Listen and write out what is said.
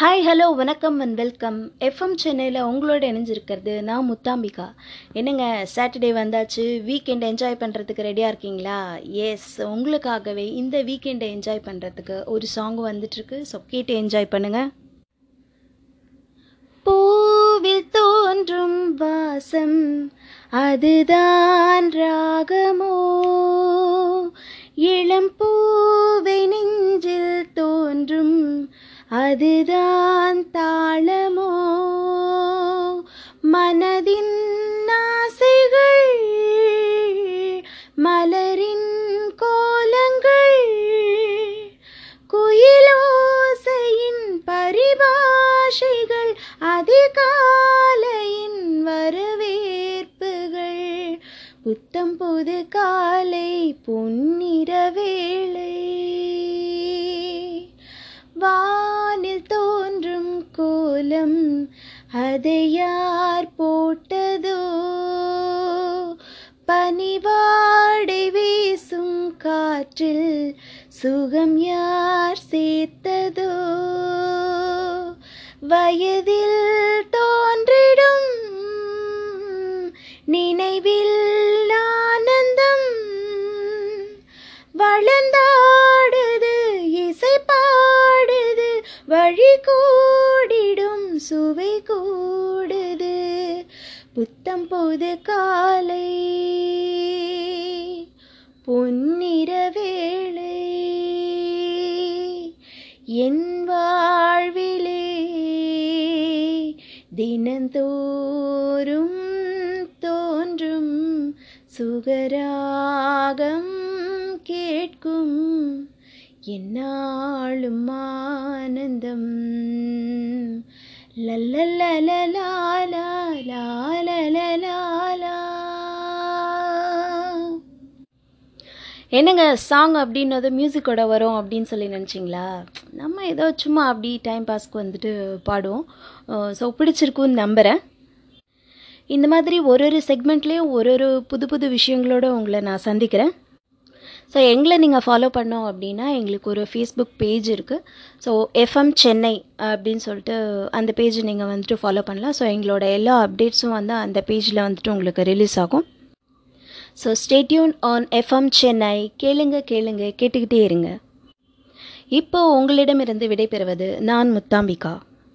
Hi hello வணக்கம் and welcome FM சென்னையில் உங்களோட இணைஞ்சிருக்கிறது நான் முத்தாம்பிகா. என்னங்க சாட்டர்டே வந்தாச்சு வீக்கெண்ட் என்ஜாய் பண்ணுறதுக்கு ரெடியாக இருக்கீங்களா? எஸ் உங்களுக்காகவே இந்த வீக்கெண்டை என்ஜாய் பண்ணுறதுக்கு ஒரு சாங் வந்துட்டுருக்கு. ஸோ கேட்டு என்ஜாய் பண்ணுங்கள் பூவில் தோன்றும் வாசம் அதுதான் ராகமோ. இளம்பூ அதுதான் தாளமோ? மனதின் ஆசைகள் மலரின் கோலங்கள் குயிலோசையின் பரிபாஷைகள் அதிகாலையின் வரவேற்புகள். புத்தம் புது காலை பொன்னிற வேளை கோலம் அதை யார் போட்டதோ? பனிவாடை வீசும் காற்றில் சுகம் யார் சேர்த்ததோ? வயதில் தோன்றிடும் நினைவில் ஆனந்தம். வளர்ந்தாடுது இசை பாடுது வழி கூடிடும் சுவை கூடுது. புத்தம் போது காலை. பொன்னிற வேளை. என் வாழ்விலே தினந்தோறும் தோன்றும் சுகராகம் கேட்கும். என்னாலும் ஆனந்தம். என்னங்க சாங் அப்படின்னது மியூசிக்கோட வரும் அப்படின்னு சொல்லி நினச்சிங்களா நம்ம ஏதோ சும்மா அப்படி டைம் பாஸ்க்கு வந்துட்டு பாடுவோம் ஸோ பிடிச்சிருக்குன்னு நம்புகிறேன் இந்த மாதிரி ஒரு ஒரு செக்மெண்ட்லேயும் ஒரு ஒரு புது புது விஷயங்களோட உங்களை நான் சந்திக்கிறேன் ஸோ எங்களை நீங்கள் ஃபாலோ பண்ணோம் அப்படின்னா எங்களுக்கு ஒரு ஃபேஸ்புக் பேஜ் இருக்குது ஸோ எஃப்எம் சென்னை அப்படின்னு சொல்லிட்டு அந்த பேஜை நீங்கள் வந்துட்டு ஃபாலோ பண்ணலாம். ஸோ எங்களோட எல்லா அப்டேட்ஸும் வந்து அந்த பேஜில் வந்துட்டு உங்களுக்கு ரிலீஸ் ஆகும். So stay tuned on FM Chennai கேளுங்க கேளுங்க கேட்டுக்கிட்டே இருங்க. இப்போ உங்களிடமிருந்து விடைபெறுவது நான் முத்தாம்பிகா.